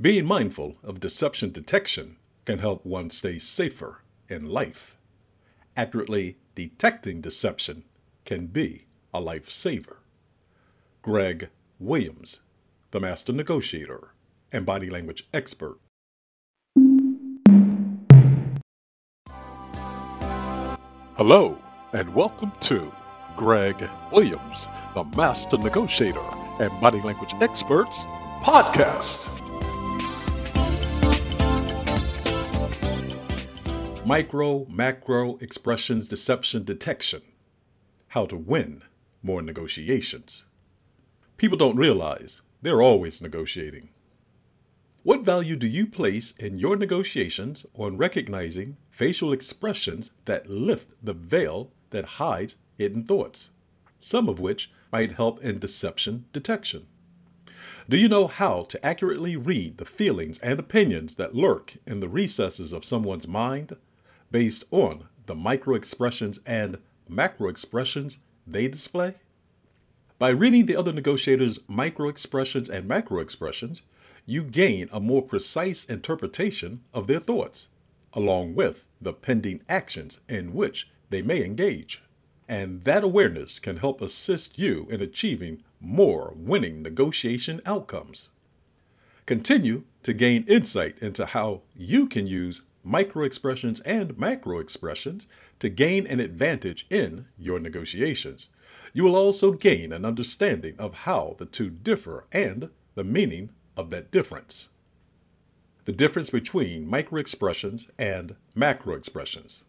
Being mindful of deception detection can help one stay safer in life. Accurately detecting deception can be a lifesaver. Greg Williams, the master negotiator and body language expert. Hello, and welcome to Greg Williams, the master negotiator and body language experts podcast. Micro Macro Expressions Deception Detection How to Win More Negotiations. People don't realize they're always negotiating. What value do you place in your negotiations on recognizing facial expressions that lift the veil that hides hidden thoughts, some of which might help in deception detection? Do you know how to accurately read the feelings and opinions that lurk in the recesses of someone's mind based on the micro expressions and macro expressions they display? By reading the other negotiators' micro expressions and macro expressions, you gain a more precise interpretation of their thoughts, along with the pending actions in which they may engage. And that awareness can help assist you in achieving more winning negotiation outcomes. Continue to gain insight into how you can use micro expressions and macro expressions to gain an advantage in your negotiations. You will also gain an understanding of how the two differ and the meaning of that difference. The difference between micro expressions and macro expressions.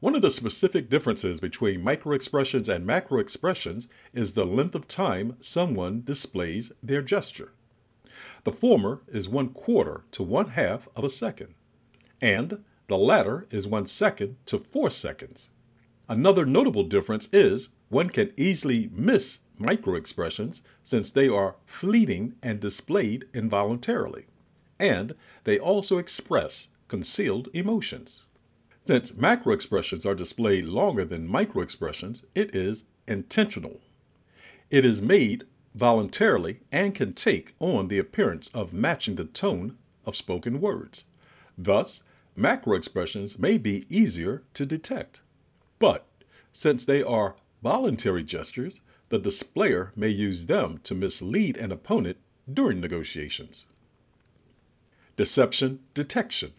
One of the specific differences between micro expressions and macro expressions is the length of time someone displays their gesture. The former is one quarter to one half of a second and the latter is one second to four seconds. Another notable difference is one can easily miss microexpressions since they are fleeting and displayed involuntarily, and they also express concealed emotions. Since macroexpressions are displayed longer than microexpressions, it is intentional. It is made voluntarily and can take on the appearance of matching the tone of spoken words. Thus, macro expressions may be easier to detect. But since they are voluntary gestures, the displayer may use them to mislead an opponent during negotiations. Deception detection.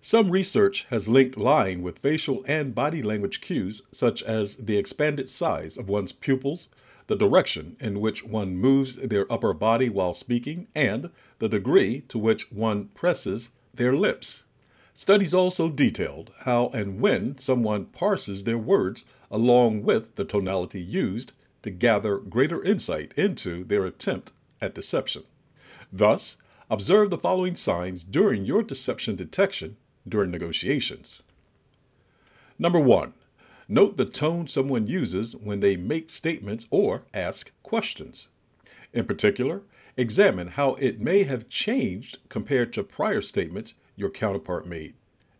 Some research has linked lying with facial and body language cues, such as the expanded size of one's pupils, the direction in which one moves their upper body while speaking, and the degree to which one presses their lips. Studies also detailed how and when someone parses their words along with the tonality used to gather greater insight into their attempt at deception. Thus, observe the following signs during your deception detection during negotiations. Number one, note the tone someone uses when they make statements or ask questions. In particular, examine how it may have changed compared to prior statements your counterpart made,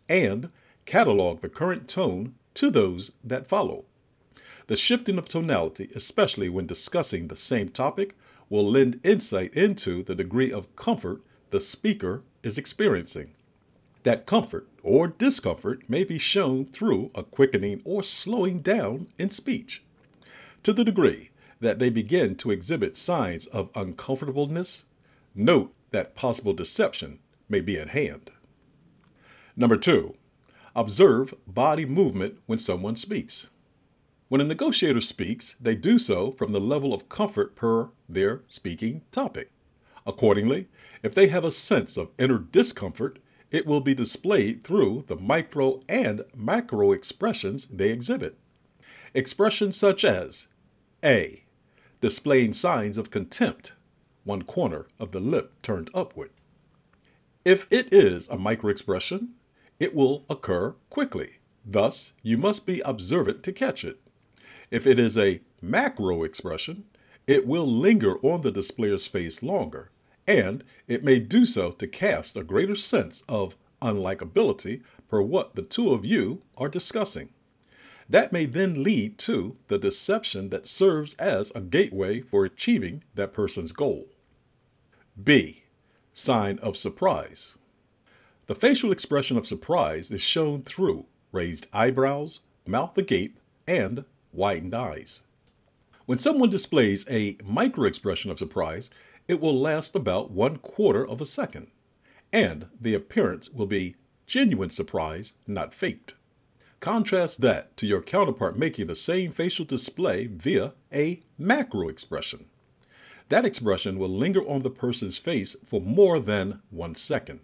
and catalog the current tone to those that follow. The shifting of tonality, especially when discussing the same topic, will lend insight into the degree of comfort the speaker is experiencing. That comfort or discomfort may be shown through a quickening or slowing down in speech. To the degree that they begin to exhibit signs of uncomfortableness, note that possible deception may be at hand. Number two, observe body movement when someone speaks. When a negotiator speaks, they do so from the level of comfort per their speaking topic. Accordingly, if they have a sense of inner discomfort, it will be displayed through the micro and macro expressions they exhibit. Expressions such as A. Displaying signs of contempt, one corner of the lip turned upward. If it is a microexpression, it will occur quickly. Thus, you must be observant to catch it. If it is a macro expression, it will linger on the displayer's face longer, and it may do so to cast a greater sense of unlikability per what the two of you are discussing. That may then lead to the deception that serves as a gateway for achieving that person's goal. B. Sign of surprise. The facial expression of surprise is shown through raised eyebrows, mouth agape, and widened eyes. When someone displays a micro expression of surprise, it will last about one quarter of a second, and the appearance will be genuine surprise, not faked. Contrast that to your counterpart making the same facial display via a macro expression. That expression will linger on the person's face for more than one second,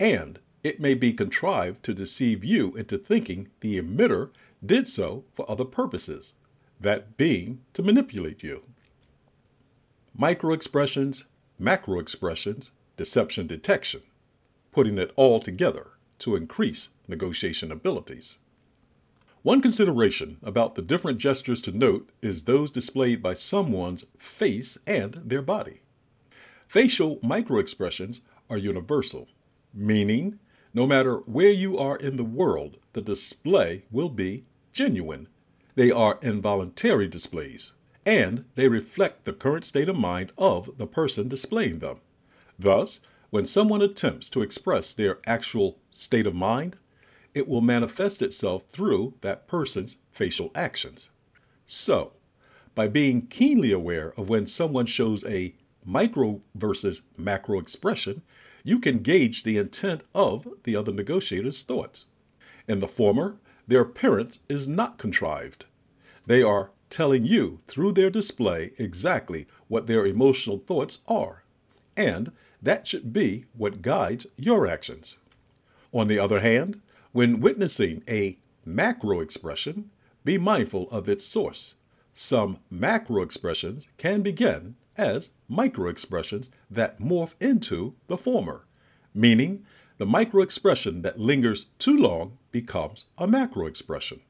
and it may be contrived to deceive you into thinking the emitter did so for other purposes, that being to manipulate you. Micro expressions, macro expressions, deception detection, putting it all together to increase negotiation abilities. One consideration about the different gestures to note is those displayed by someone's face and their body. Facial microexpressions are universal, meaning no matter where you are in the world, the display will be genuine. They are involuntary displays, and they reflect the current state of mind of the person displaying them. Thus, when someone attempts to express their actual state of mind, it will manifest itself through that person's facial actions. So, by being keenly aware of when someone shows a micro versus macro expression, you can gauge the intent of the other negotiator's thoughts. In the former, their appearance is not contrived. They are telling you through their display exactly what their emotional thoughts are, and that should be what guides your actions. On the other hand, when witnessing a macro expression, be mindful of its source. Some macro expressions can begin as micro expressions that morph into the former, meaning the micro expression that lingers too long becomes a macro expression.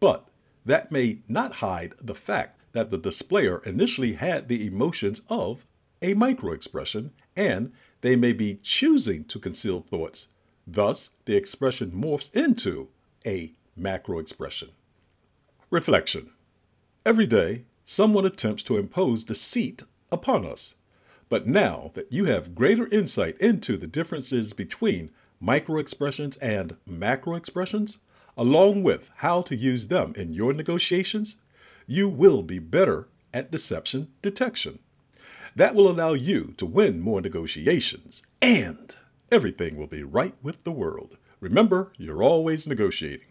But that may not hide the fact that the displayer initially had the emotions of a micro expression and they may be choosing to conceal thoughts Thus, the expression morphs into a macro expression. Reflection Every day, someone attempts to impose deceit upon us. But now that you have greater insight into the differences between micro expressions and macro expressions, along with how to use them in your negotiations, you will be better at deception detection. That will allow you to win more negotiations and everything will be right with the world. Remember, you're always negotiating.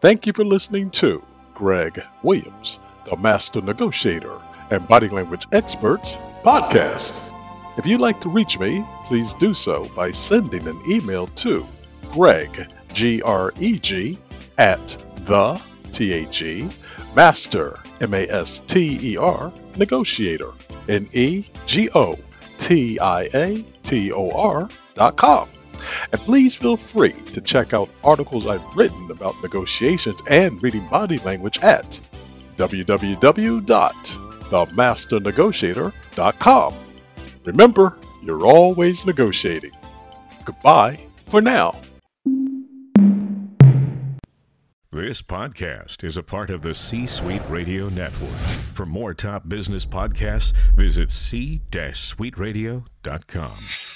Thank you for listening to Greg Williams, the Master Negotiator and Body Language Experts podcast. If you'd like to reach me, please do so by sending an email to Greg, G R E G, at the T H E, Master, M A S T E R, Negotiator, N E G O T I A T O R dot com. And please feel free to check out articles I've written about negotiations and reading body language at www.themasternegotiator.com. Remember, you're always negotiating. Goodbye for now. This podcast is a part of the C Suite Radio Network. For more top business podcasts, visit c-suiteradio.com.